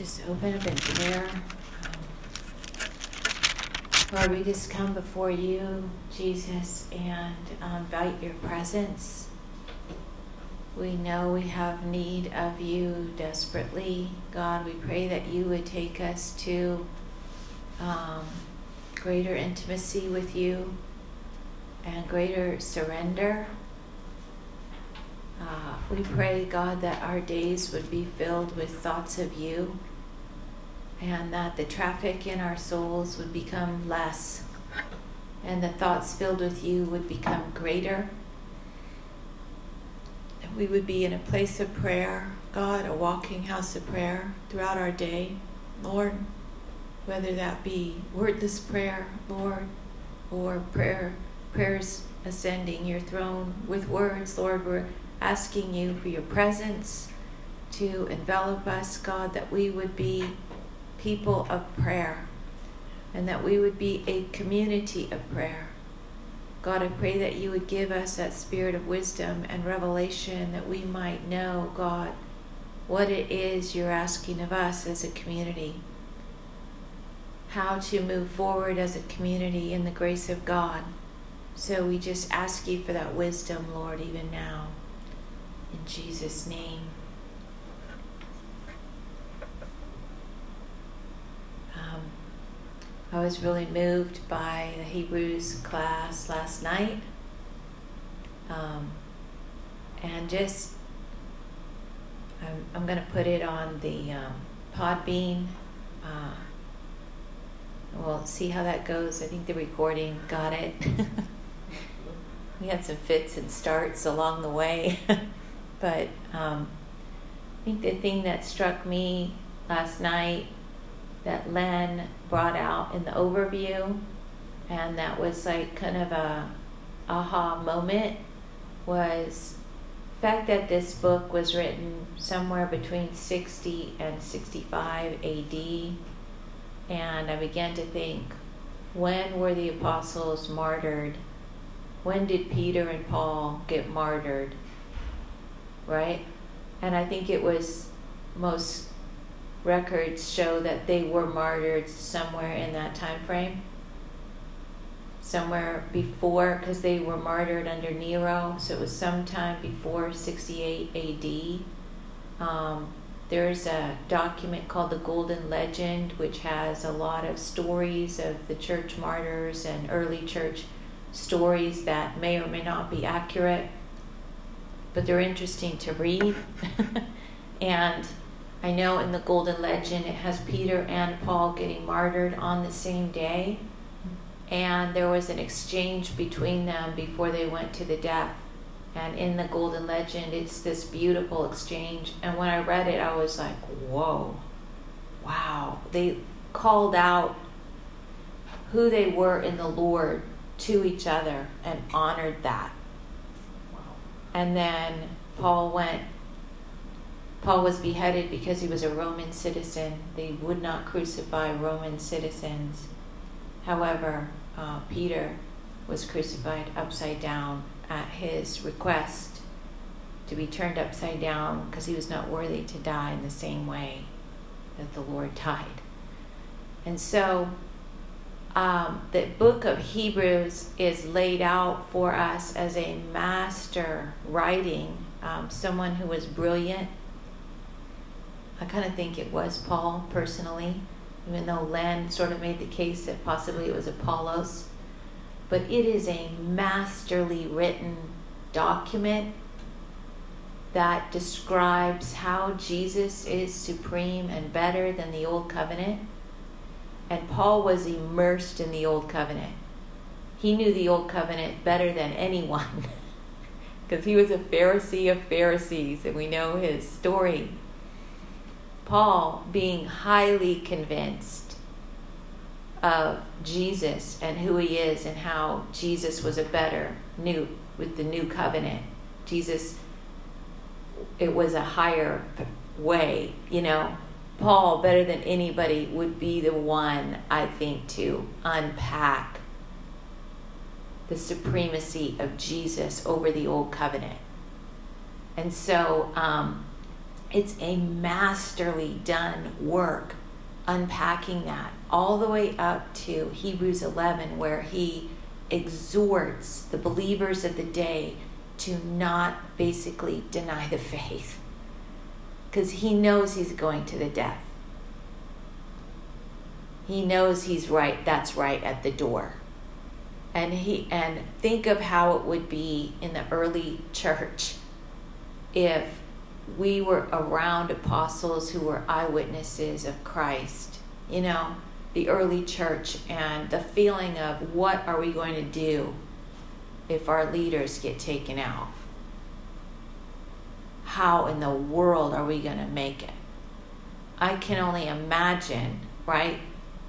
just open up in prayer. Lord, we just come before you, Jesus, and um, invite your presence. We know we have need of you desperately. God, we pray that you would take us to um, greater intimacy with you and greater surrender. Uh, we pray, God, that our days would be filled with thoughts of you and that the traffic in our souls would become less and the thoughts filled with you would become greater. That we would be in a place of prayer, God, a walking house of prayer throughout our day, Lord, whether that be wordless prayer, Lord, or prayer prayers ascending your throne with words, Lord, we're asking you for your presence to envelop us, God, that we would be people of prayer and that we would be a community of prayer. God, I pray that you would give us that spirit of wisdom and revelation that we might know, God, what it is you're asking of us as a community, how to move forward as a community in the grace of God. So we just ask you for that wisdom, Lord, even now. In Jesus' name. Um, I was really moved by the Hebrews class last night. Um, and just, I'm, I'm going to put it on the um, Podbean. Uh, we'll see how that goes. I think the recording got it. we had some fits and starts along the way. but um, I think the thing that struck me last night that Len brought out in the overview, and that was like kind of a aha moment, was the fact that this book was written somewhere between 60 and 65 AD. And I began to think, when were the apostles martyred? When did Peter and Paul get martyred? Right? And I think it was most records show that they were martyred somewhere in that time frame? Somewhere before because they were martyred under nero so it was sometime before 68 ad um, there's a document called the golden legend which has a lot of stories of the church martyrs and early church stories that may or may not be accurate but they're interesting to read. And I know in the Golden Legend it has Peter and Paul getting martyred on the same day. And there was an exchange between them before they went to the death. And in the Golden Legend, it's this beautiful exchange. And when I read it, I was like, whoa, wow. They called out who they were in the Lord to each other and honored that. And then Paul went Paul was beheaded because he was a Roman citizen. They would not crucify Roman citizens. However, uh, Peter was crucified upside down at his request to be turned upside down because he was not worthy to die in the same way that the Lord died. And so um, the book of Hebrews is laid out for us as a master writing, um, someone who was brilliant I kind of think it was Paul personally, even though Len sort of made the case that possibly it was Apollos. But it is a masterly written document that describes how Jesus is supreme and better than the old covenant. And Paul was immersed in the old covenant. He knew the old covenant better than anyone because he was a Pharisee of Pharisees, and we know his story Paul being highly convinced of Jesus and who he is and how Jesus was a better new with the new covenant. Jesus it was a higher way, you know. Paul better than anybody would be the one I think to unpack the supremacy of Jesus over the old covenant. And so um, it's a masterly done work unpacking that all the way up to Hebrews 11, where he exhorts the believers of the day to not basically deny the faith because he knows he's going to the death. He knows he's right, that's right at the door. And he and think of how it would be in the early church if we were around apostles who were eyewitnesses of Christ, you know, the early church and the feeling of what are we going to do if our leaders get taken out? How in the world are we going to make it? I can only imagine, right?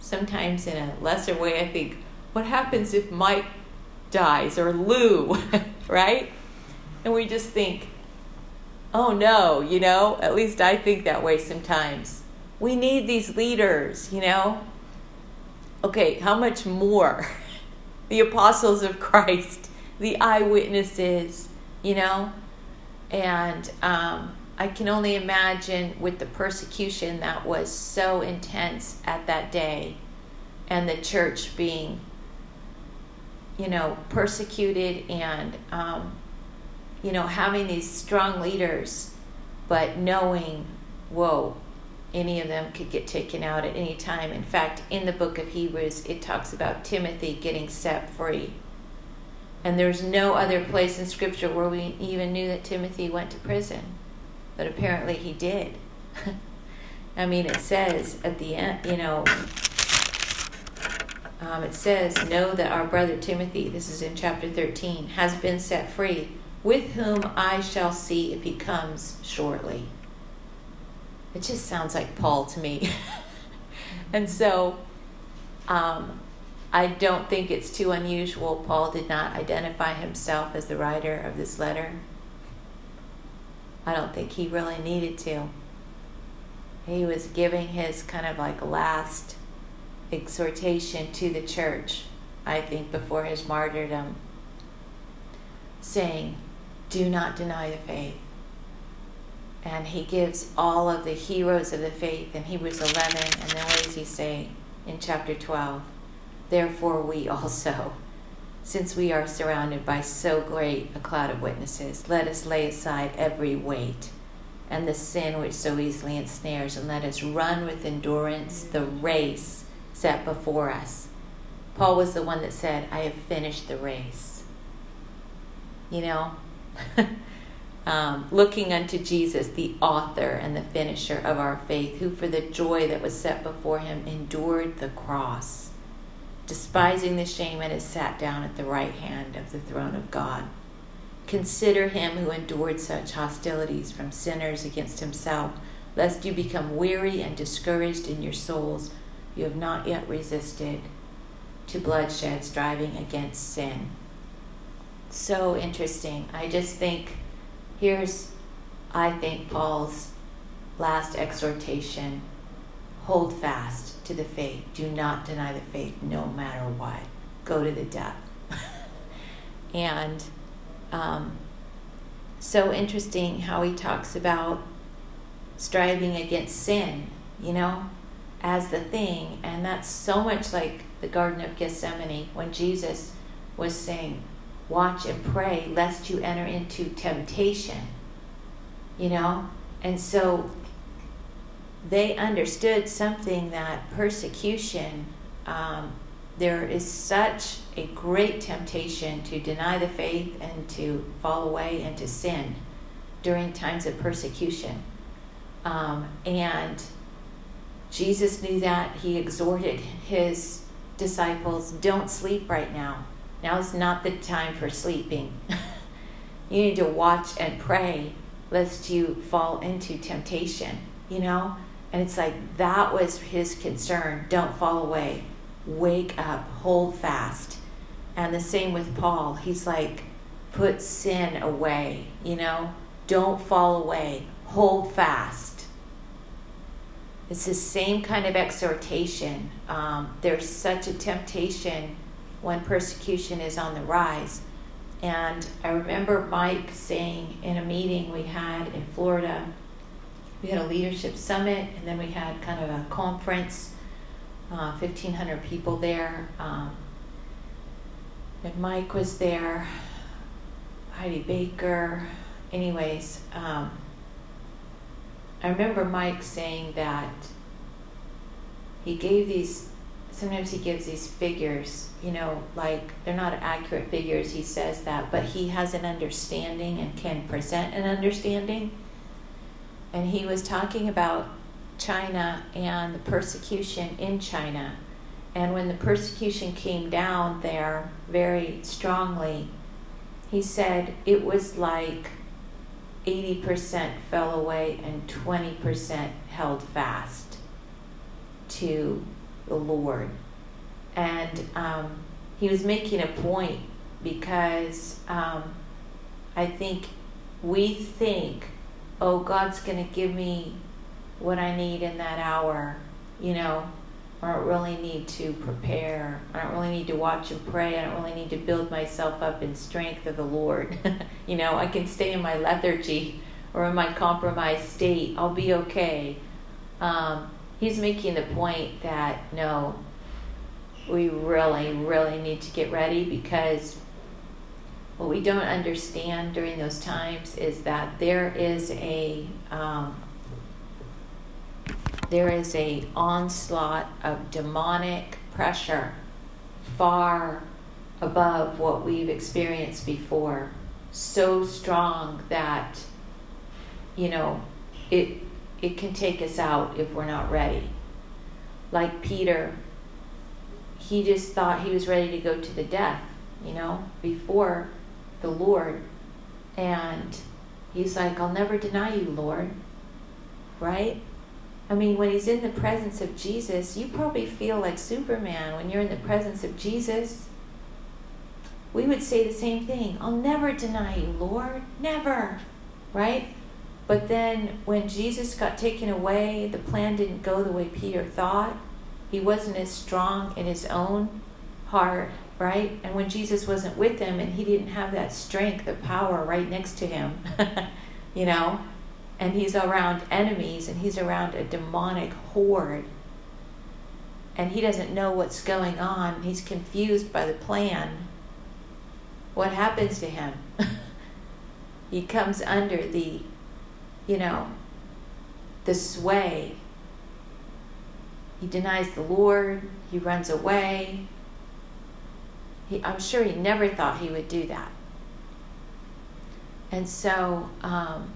Sometimes in a lesser way, I think, what happens if Mike dies or Lou, right? And we just think, oh no, you know, at least I think that way sometimes. We need these leaders, you know? Okay, how much more? the apostles of Christ, the eyewitnesses, you know? And um, I can only imagine with the persecution that was so intense at that day and the church being, you know, persecuted and um, you know, having these strong leaders, but knowing, whoa, any of them could get taken out at any time. In fact, in the book of Hebrews, it talks about Timothy getting set free. And there's no other place in Scripture where we even knew that Timothy went to prison. But apparently he did. I mean, it says at the end, you know, um, it says, Know that our brother Timothy, this is in chapter 13, has been set free with whom I shall see if he comes shortly. It just sounds like Paul to me. and so um, I don't think it's too unusual. Paul did not identify himself as the writer of this letter. I don't think he really needed to. He was giving his kind of like last exhortation to the church, I think, before his martyrdom, saying, do not deny the faith. And he gives all of the heroes of the faith in Hebrews 11. And then what does he say in chapter 12? Therefore, we also, since we are surrounded by so great a cloud of witnesses, let us lay aside every weight and the sin which so easily ensnares, and let us run with endurance the race set before us. Paul was the one that said, I have finished the race. You know, um, looking unto Jesus, the author and the finisher of our faith, who for the joy that was set before him endured the cross, despising the shame, and has sat down at the right hand of the throne of God. Consider him who endured such hostilities from sinners against himself, lest you become weary and discouraged in your souls. You have not yet resisted to bloodshed, striving against sin so interesting. I just think here's, I think, Paul's last exhortation hold fast to the faith. Do not deny the faith no matter what. Go to the death. and um, so interesting how he talks about striving against sin, you know, as the thing. And that's so much like the Garden of Gethsemane when Jesus was saying, watch and pray lest you enter into temptation. You know? And so they understood something that persecution, um, there is such a great temptation to deny the faith and to fall away and to sin during times of persecution. Um, and Jesus knew that. He exhorted his disciples don't sleep right now now is not the time for sleeping. you need to watch and pray lest you fall into temptation, you know? And it's like that was his concern. Don't fall away. Wake up, hold fast. And the same with Paul. He's like, put sin away, you know? Don't fall away. Hold fast. It's the same kind of exhortation. Um, there's such a temptation when persecution is on the rise. And I remember Mike saying in a meeting we had in Florida we had a leadership summit, and then we had kind of a conference. Uh, 1,500 people there. Um, and Mike was there, Heidi Baker. Anyways, um, I remember Mike saying that he gave these, sometimes he gives these figures, you know, like they're not accurate figures, he says that, but he has an understanding and can present an understanding. And he was talking about China and the persecution in China and when the persecution came down there very strongly, he said it was like 80% fell away and 20% held fast to the Lord. And um, he was making a point because um, I think we think, oh, God's going to give me what I need in that hour, you know, I don't really need to prepare. I don't really need to watch and pray. I don't really need to build myself up in strength of the Lord. you know, I can stay in my lethargy or in my compromised state. I'll be okay. Um, he's making the point that no, we really, really need to get ready because what we don't understand during those times is that there is a um, there is a onslaught of demonic pressure far above what we've experienced before. So strong that you know it it can take us out if we're not ready like peter he just thought he was ready to go to the death you know before the lord and he's like i'll never deny you lord right I mean, when he's in the presence of Jesus, you probably feel like Superman when you're in the presence of Jesus. We would say the same thing I'll never deny you, Lord. Never. Right? But then when Jesus got taken away, the plan didn't go the way Peter thought. He wasn't as strong in his own heart, right? And when Jesus wasn't with him and he didn't have that strength, the power right next to him, you know, and he's around enemies and he's around a demonic horde. And he doesn't know what's going on. He's confused by the plan. What happens to him? He comes under the you know the sway he denies the lord. He runs away. He, i'm sure he never thought he would do that. And so um,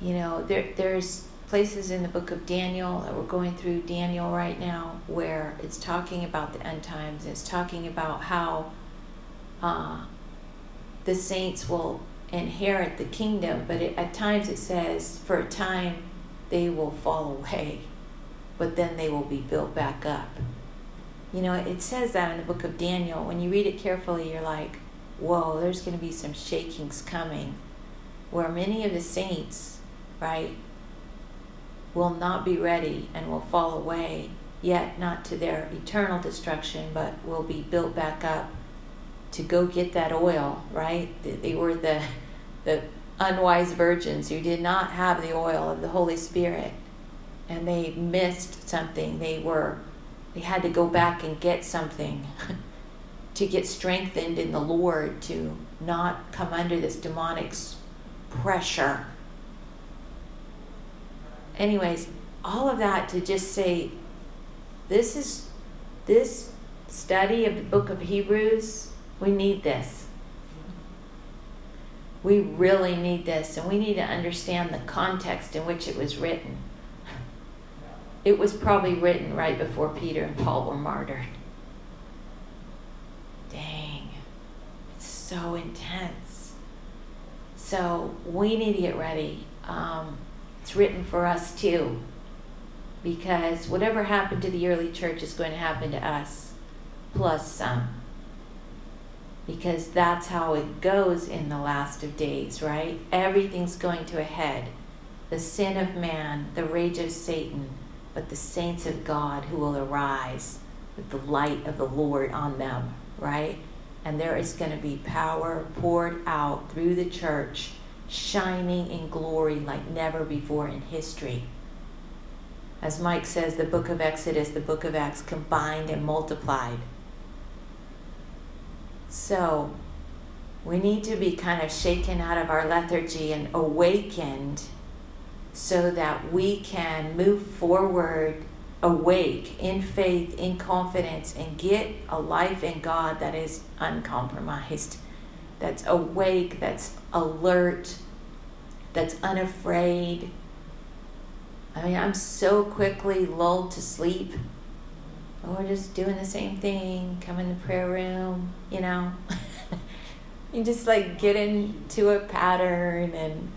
you know, there there's places in the book of Daniel that we're going through Daniel right now where it's talking about the end times. It's talking about how uh, the saints will inherit the kingdom, but it, at times it says for a time they will fall away, but then they will be built back up. You know, it says that in the book of Daniel. When you read it carefully, you're like, whoa, there's going to be some shakings coming where many of the saints right, will not be ready and will fall away, yet not to their eternal destruction, but will be built back up to go get that oil, right? They were the, the unwise virgins who did not have the oil of the Holy Spirit and they missed something. They were, they had to go back and get something to get strengthened in the Lord, to not come under this demonic pressure anyways, all of that to just say, this is this study of the book of Hebrews, we need this. We really need this, and we need to understand the context in which it was written. It was probably written right before Peter and Paul were martyred. Dang, it's so intense. So we need to get ready. Um, it's written for us too. Because whatever happened to the early church is going to happen to us, plus some. Because that's how it goes in the last of days, right? Everything's going to a head. The sin of man, the rage of Satan, but the saints of God who will arise with the light of the Lord on them, right? And there is going to be power poured out through the church shining in glory like never before in history. As Mike says, the book of Exodus, the book of Acts combined and multiplied. So, we need to be kind of shaken out of our lethargy and awakened so that we can move forward awake in faith, in confidence, and get a life in God that is uncompromised, that's awake, that's alert, that's unafraid. I mean, I'm so quickly lulled to sleep. Oh, we're just doing the same thing, come in the prayer room, you know. you just like get into a pattern and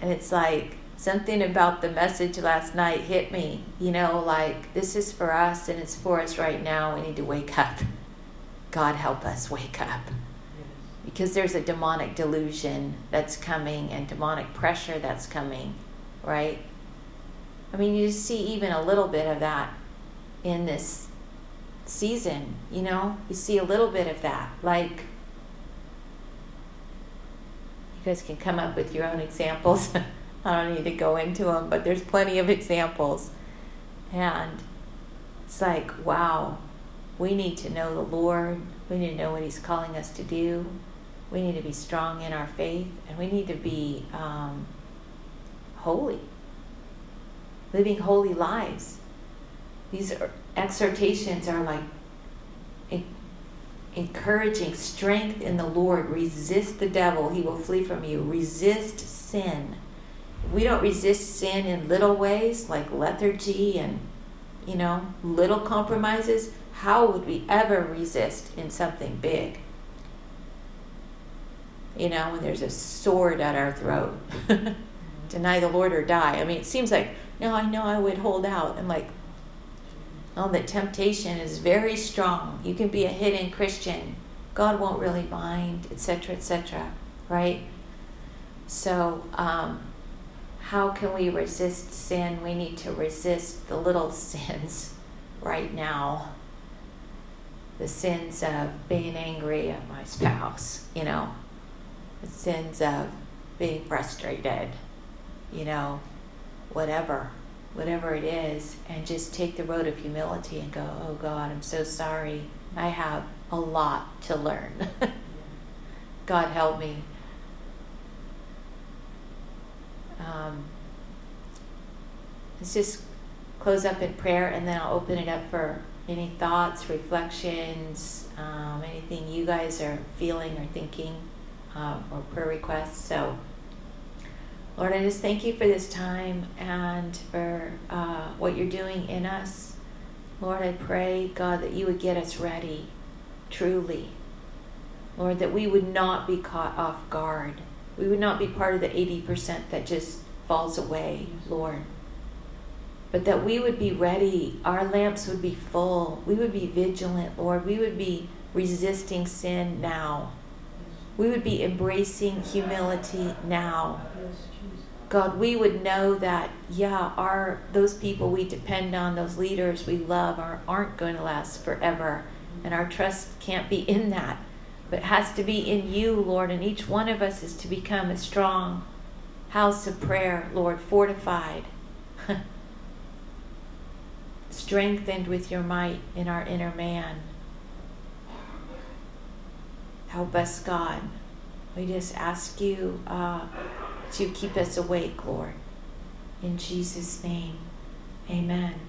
and it's like something about the message last night hit me you know? Like this is for us and it's for us right now. We need to wake up. God help us wake up. Because there's a demonic delusion that's coming and demonic pressure that's coming right? I mean you see even a little bit of that in this season you know you see a little bit of that like you guys can come up with your own examples. I don't need to go into them, but there's plenty of examples. And it's like, wow, we need to know the Lord. We need to know what He's calling us to do. We need to be strong in our faith, and we need to be um, holy, living holy lives. These exhortations are like encouraging strength in the Lord. Resist the devil, he will flee from you. Resist sin. We don't resist sin in little ways like lethargy and, you know, little compromises, how would we ever resist in something big? You know, when there's a sword at our throat. Deny the Lord or die. I mean, it seems like, no, I know I would hold out. I'm like, Oh, that temptation is very strong. You can be a hidden Christian. God won't really mind, etc., etc., right? So, um, how can we resist sin? We need to resist the little sins right now. The sins of being angry at my spouse, you know, the sins of being frustrated, you know, whatever whatever it is, and just take the road of humility and go, Oh God, I'm so sorry. I have a lot to learn. God help me. Um, let's just close up in prayer and then I'll open it up for any thoughts, reflections, um, anything you guys are feeling or thinking, uh, or prayer requests. So, Lord, I just thank you for this time and for uh, what you're doing in us. Lord, I pray, God, that you would get us ready, truly. Lord, that we would not be caught off guard. We would not be part of the 80% that just falls away, Lord. But that we would be ready. Our lamps would be full. We would be vigilant, Lord. We would be resisting sin now. We would be embracing humility now. God, we would know that, yeah, our those people we depend on, those leaders we love, are, aren't going to last forever. And our trust can't be in that, but has to be in you, Lord. And each one of us is to become a strong house of prayer, Lord, fortified, strengthened with your might in our inner man. Help us, God. We just ask you. Uh, to keep us awake, Lord. In Jesus' name, amen.